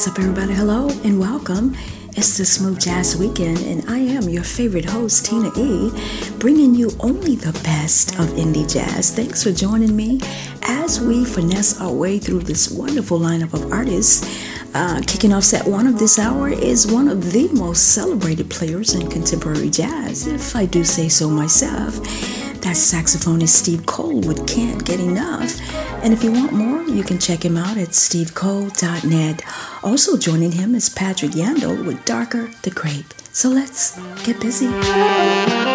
What's up, everybody? Hello and welcome. It's the Smooth Jazz Weekend, and I am your favorite host, Tina E, bringing you only the best of indie jazz. Thanks for joining me as we finesse our way through this wonderful lineup of artists. Uh, kicking off set one of this hour is one of the most celebrated players in contemporary jazz, if I do say so myself. That's saxophonist Steve Cole with Can't Get Enough. And if you want more, you can check him out at stevecole.net. Also joining him is Patrick Yandall with Darker the Grape. So let's get busy.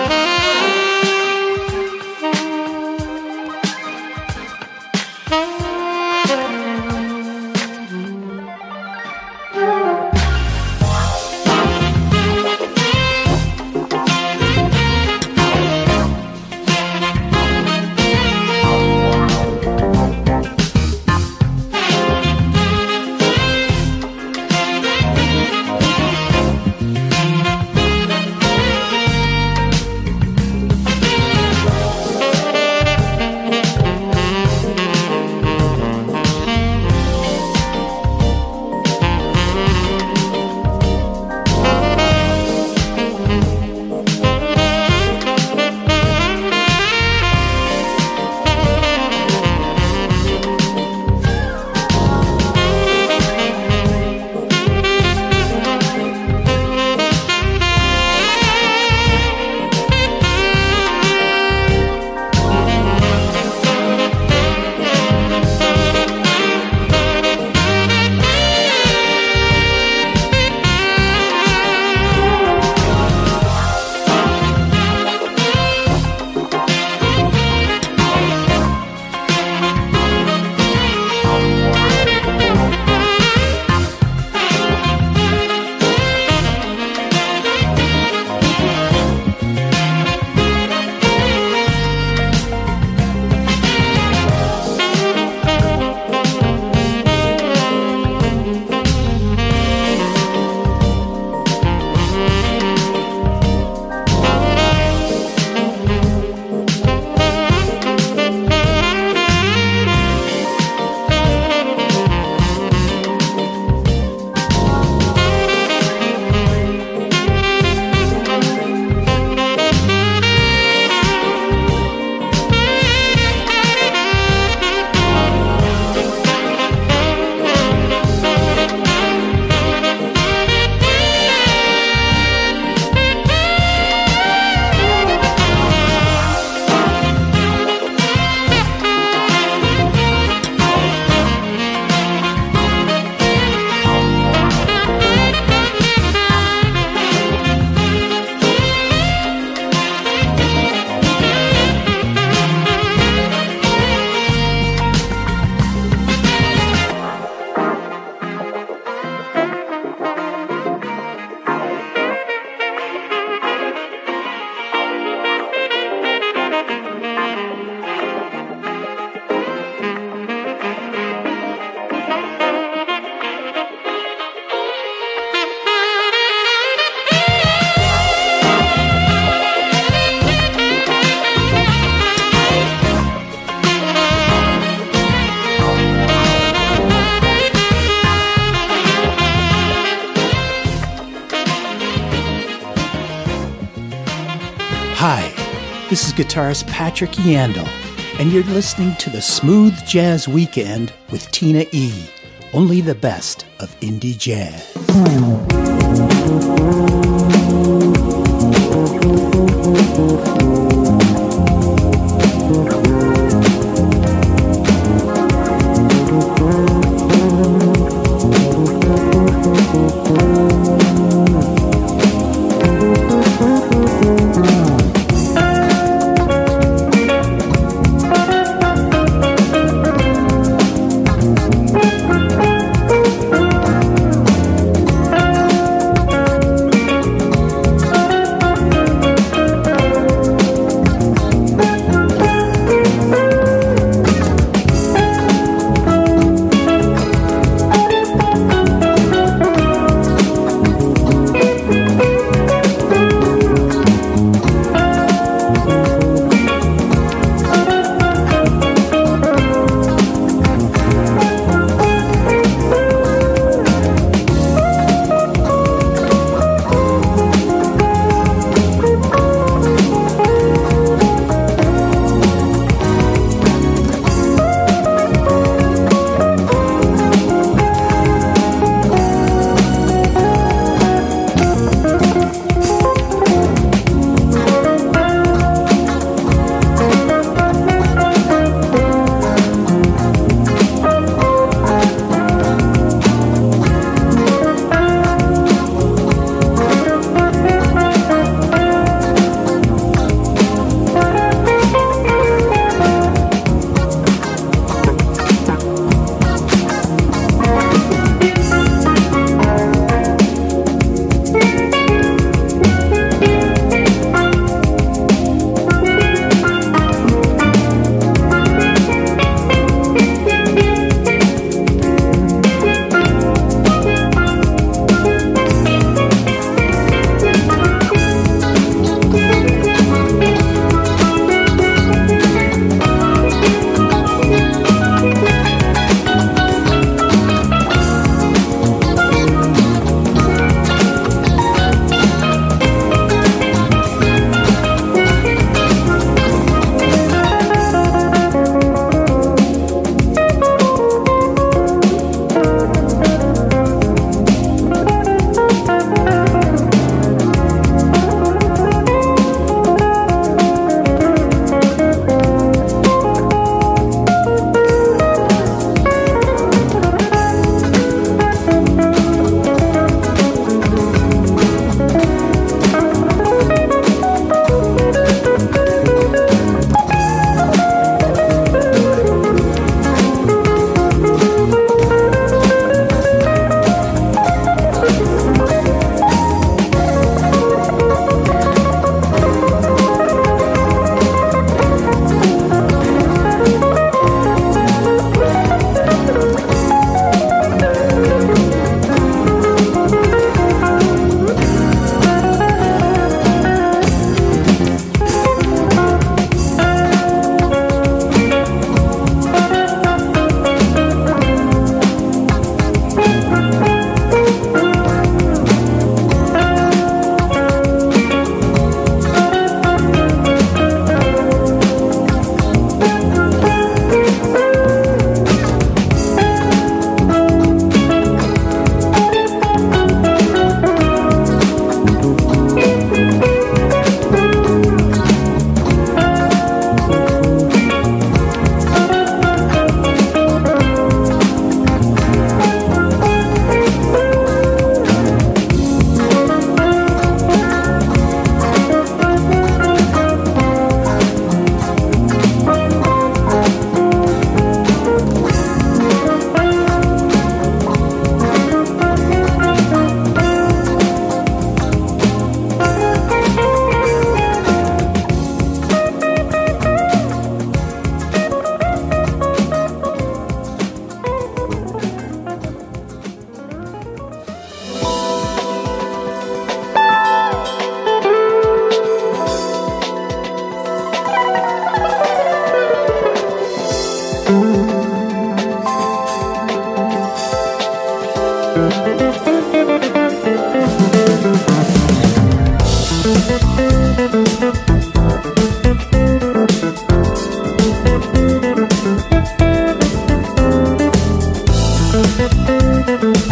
guitarist Patrick Yandall, and you're listening to the Smooth Jazz Weekend with Tina E. Only the best of indie jazz. Kevin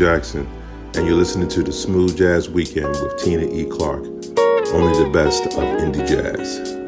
Jackson, and you're listening to the Smooth Jazz Weekend with Tina E. Clark, only the best of indie jazz.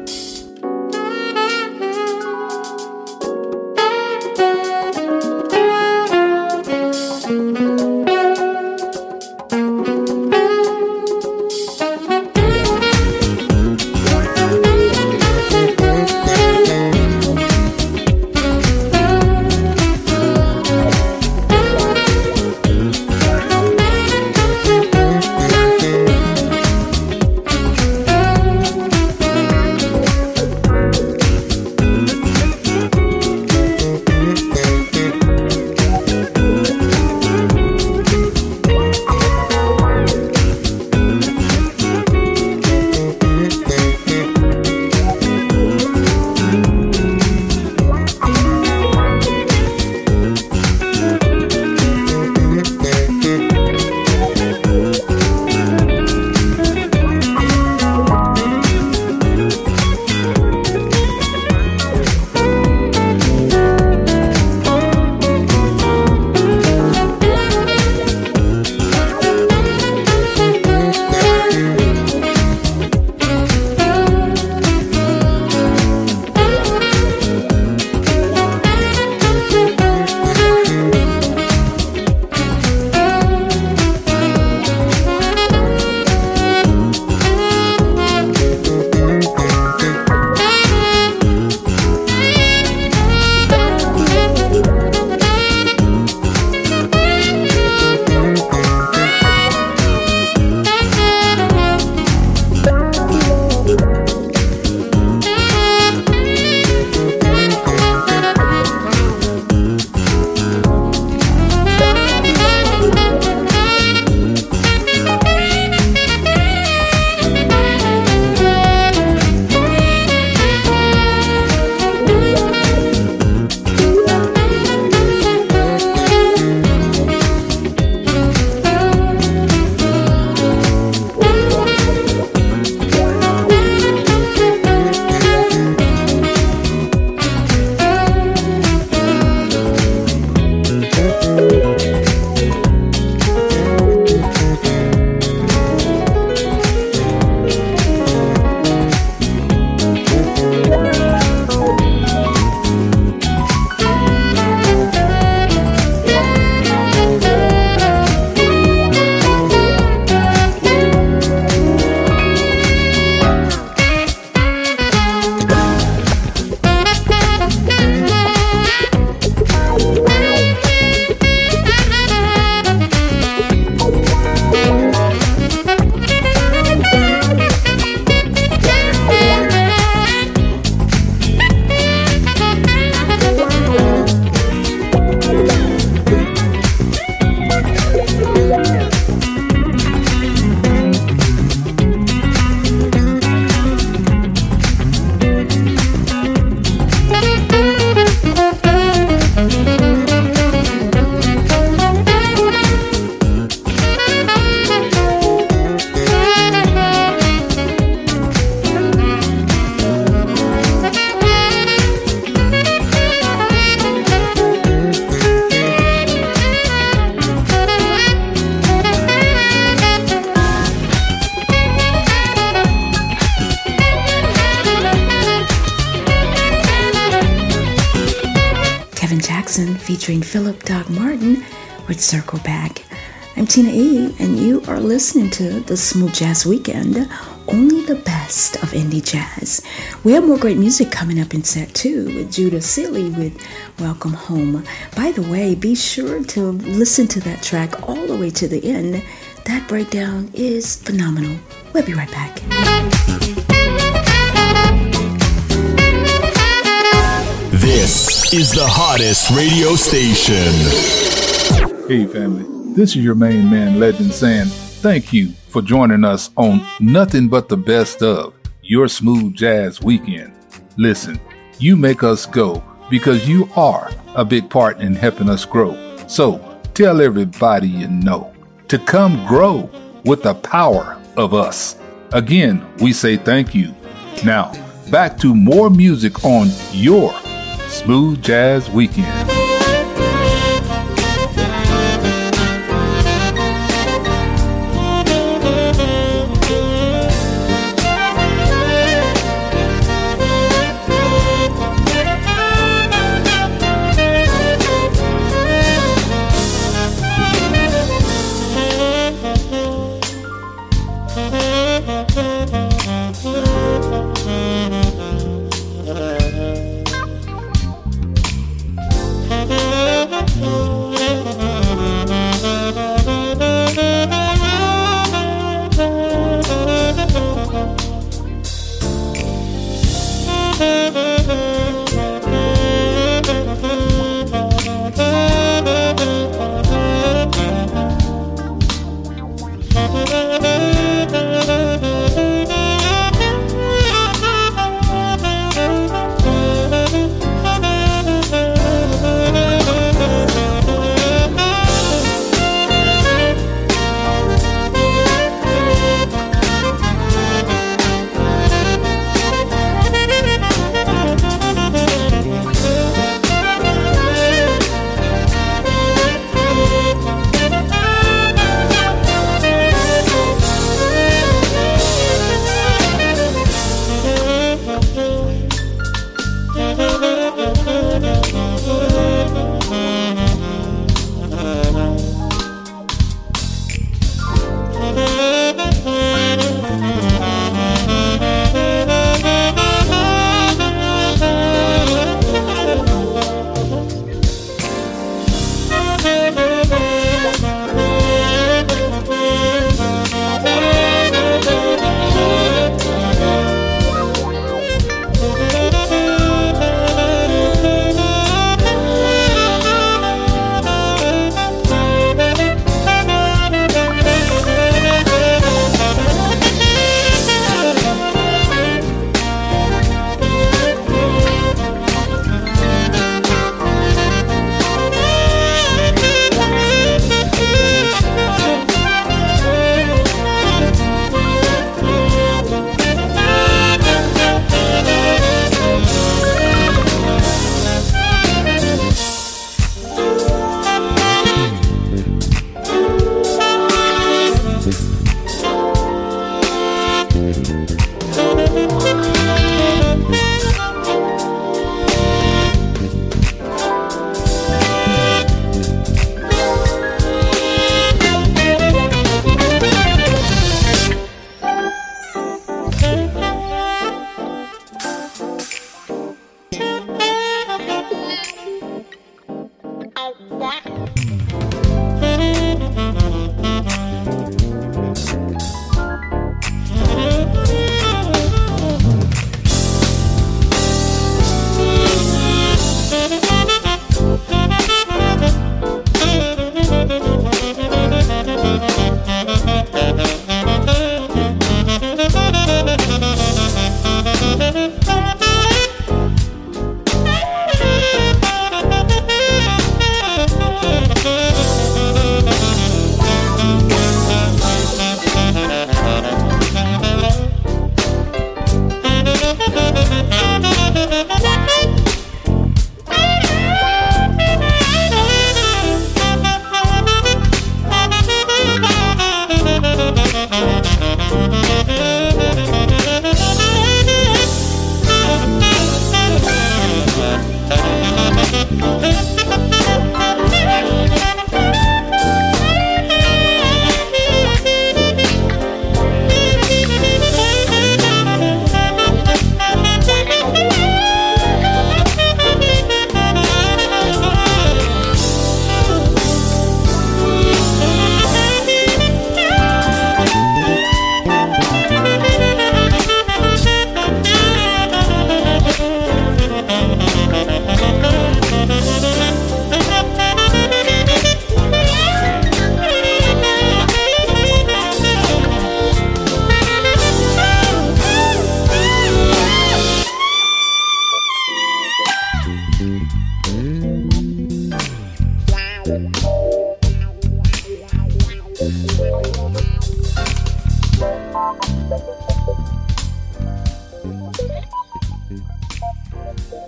Philip Doc Martin with Circle Back. I'm Tina E, and you are listening to the Smooth Jazz Weekend, only the best of indie jazz. We have more great music coming up in set two with Judah Sealy with Welcome Home. By the way, be sure to listen to that track all the way to the end. That breakdown is phenomenal. We'll be right back. This is the hottest radio station. Hey, family. This is your main man, Legend, saying thank you for joining us on Nothing But the Best of Your Smooth Jazz Weekend. Listen, you make us go because you are a big part in helping us grow. So tell everybody you know to come grow with the power of us. Again, we say thank you. Now, back to more music on your Smooth Jazz Weekend.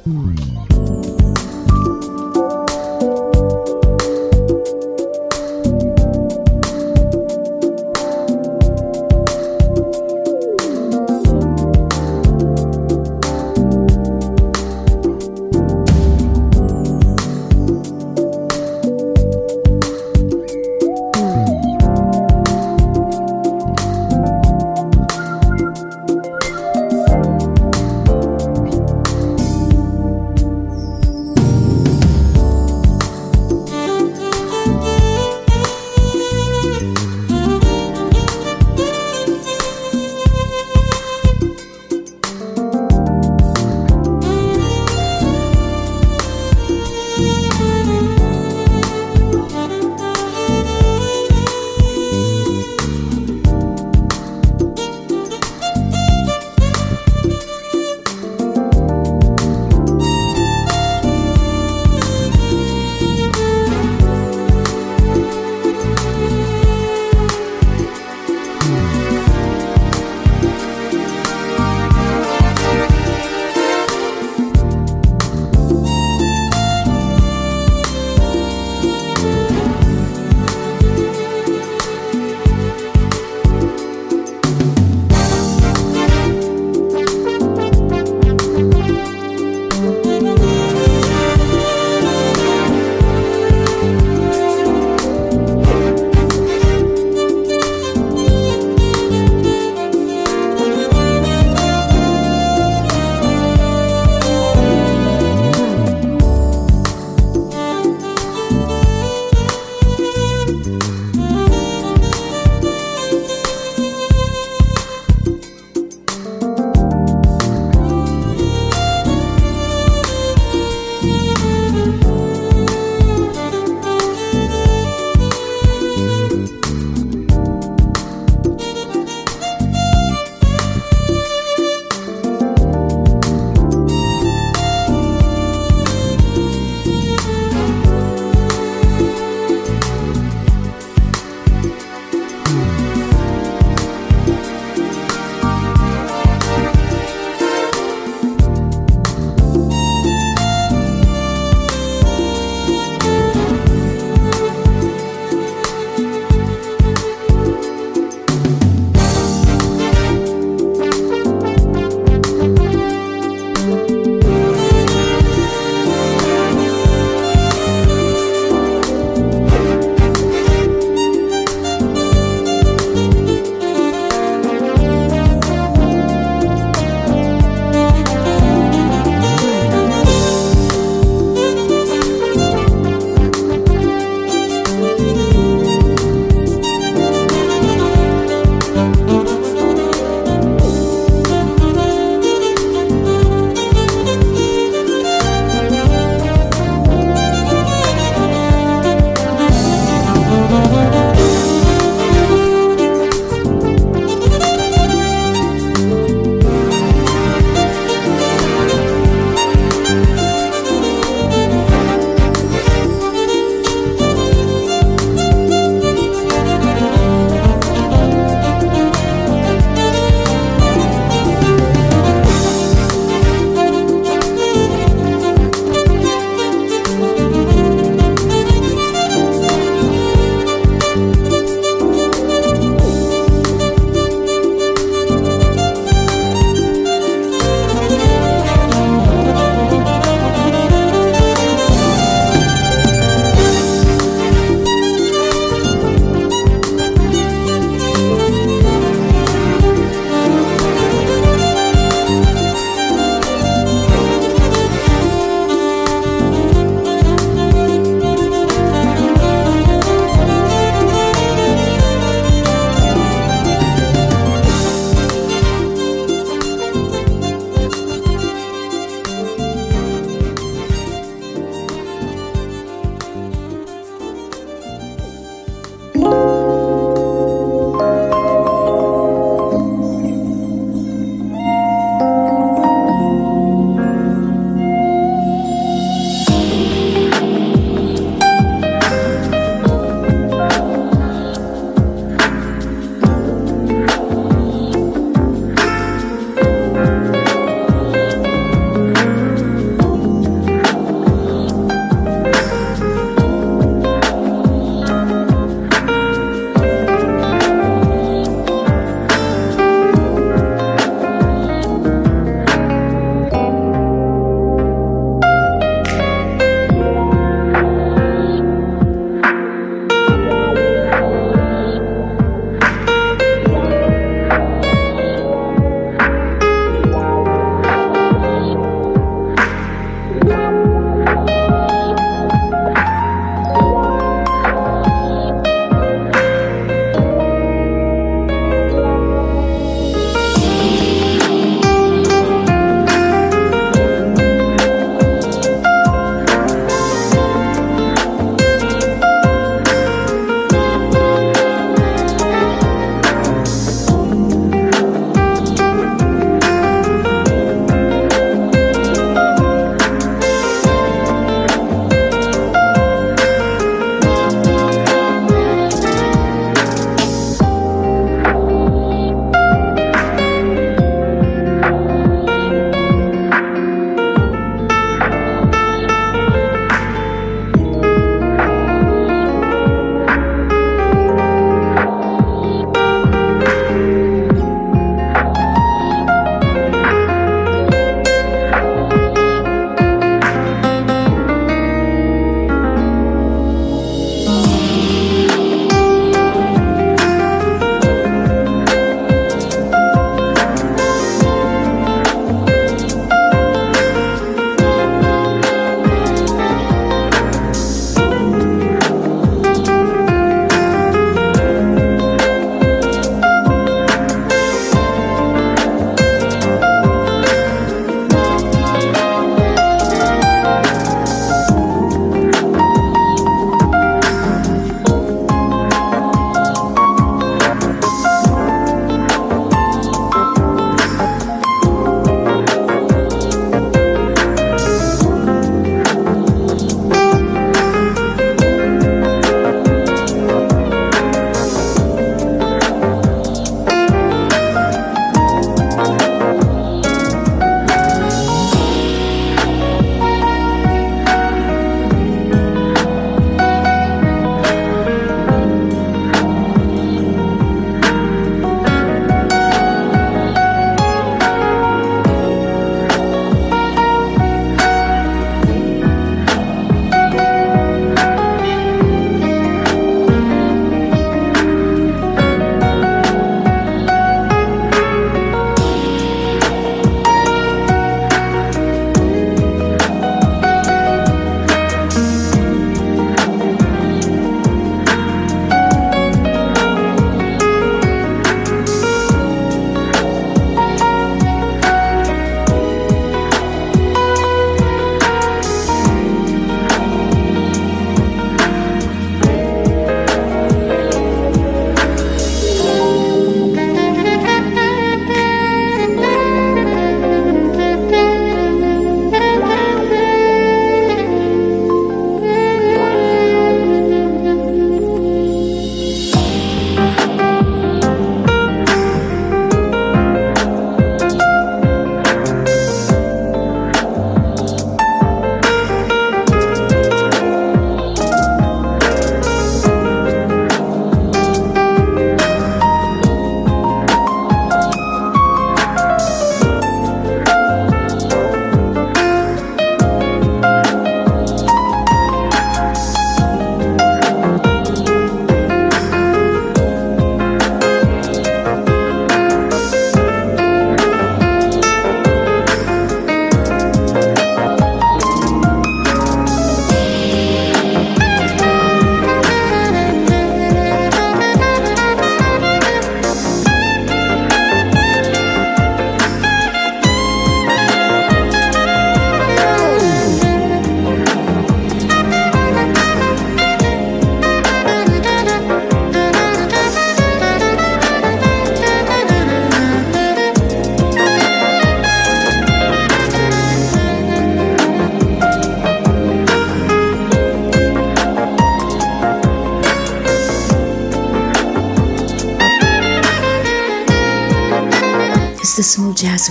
Hmm.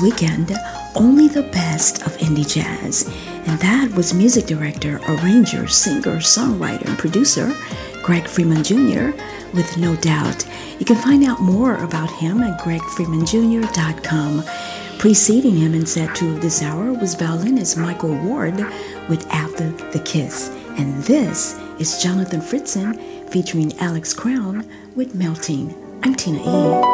Weekend, only the best of indie jazz. And that was music director, arranger, singer, songwriter, and producer Greg Freeman Jr. with No Doubt. You can find out more about him at gregfreemanjr.com. Preceding him in set two of this hour was violinist Michael Ward with After the Kiss. And this is Jonathan Fritzen featuring Alex Crown with Melting. I'm Tina E.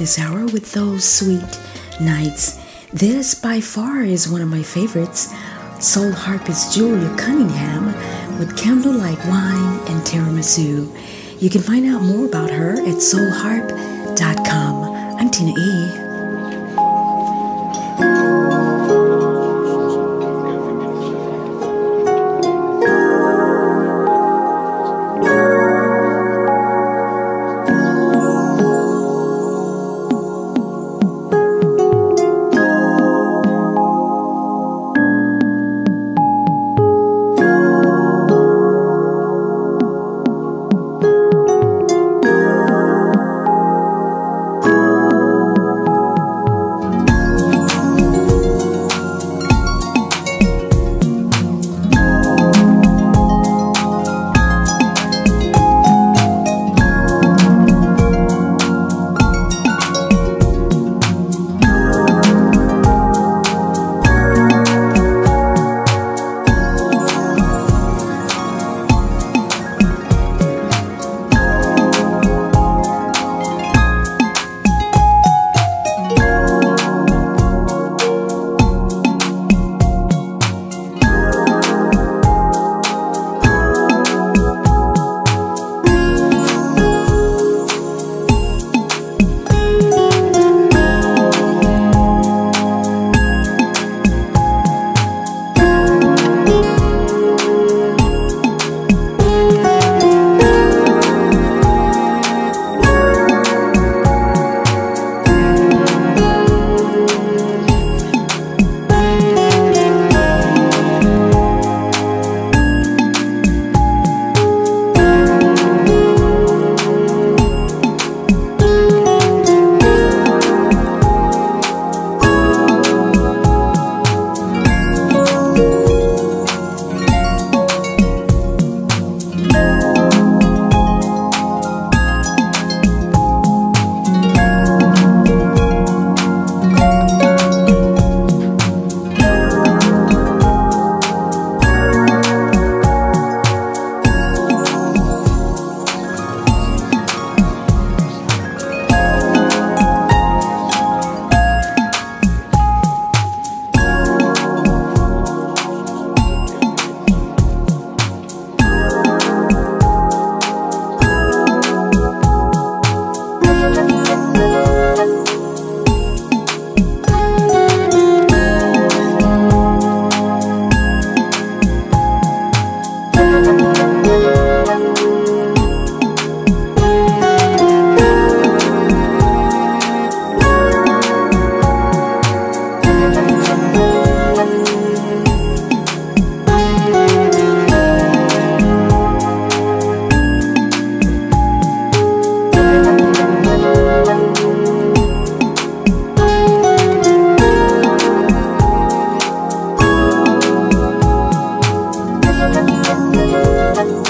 This hour with those sweet nights. This by far is one of my favorites. Soul harpist Julia Cunningham with Candlelight Wine and Tiramisu. You can find out more about her at soulharp.com. I'm Tina E. you.